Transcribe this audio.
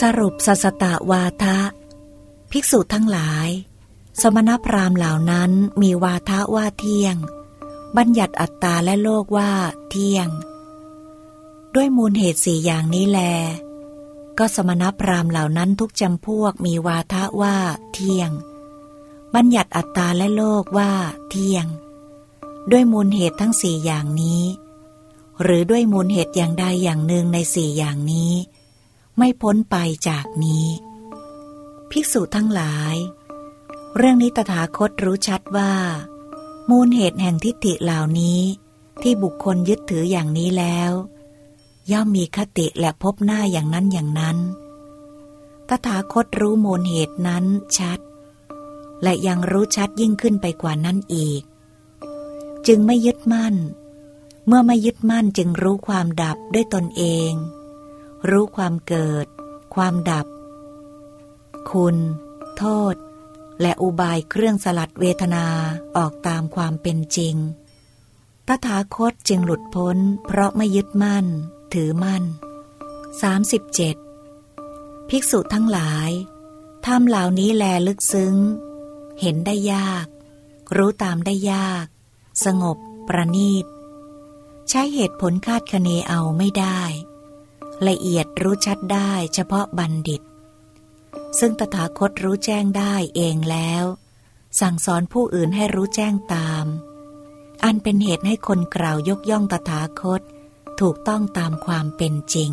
สรุปสัสตะวาทะ ภิกษุทั้งหลาย สมณพราหมณ์เหล่านั้นมีวาทะว่าเที่ยง บัญญัติอัตตาและโลกว่าเที่ยง ด้วยมูลเหตุสี่อย่างนี้แล ก็สมณพราหมณ์เหล่านั้นทุกจำพวกมีวาทะว่าเที่ยง บัญญัติอัตตาและโลกว่าเที่ยง ด้วยมูลเหตุทั้งสี่อย่างนี้ หรือด้วยมูลเหตุอย่างใดอย่างหนึ่งในสี่อย่างนี้ ไม่พ้นไปจากนี้ ภิกษุทั้งหลาย เรื่องนี้ตถาคตรู้ชัดว่า มูลเหตุแห่งทิฏฐิเหล่านี้ที่บุคคลยึดถืออย่างนี้แล้ว ย่อมมีคติและพบหน้าอย่างนั้นอย่างนั้น ตถาคตรู้มูลเหตุนั้นชัด และยังรู้ชัดยิ่งขึ้นไปกว่านั้นอีก จึงไม่ยึดมั่น เมื่อไม่ยึดมั่นจึงรู้ความดับด้วยตนเอง รู้ความเกิด ความดับ คุณ โทษ และอุบายเครื่องสลัดเวทนาออกตามความเป็นจริง ตถาคตจึงหลุดพ้น เพราะไม่ยึดมั่น ถือมั่น 37. ภิกษุทั้งหลายธรรมเหล่านี้แลลึกซึ้ง เห็นได้ยาก รู้ตามได้ยาก สงบ ประณีต ใช้เหตุผลคาดคะเนเอาไม่ได้ ละเอียดรู้ชัดได้เฉพาะบัณฑิต ซึ่งตถาคตรู้แจ้งได้เองแล้ว สั่งสอนผู้อื่นให้รู้แจ้งตาม อันเป็นเหตุให้คนกล่าวยกย่องตถาคต ถูกต้องตามความเป็นจริง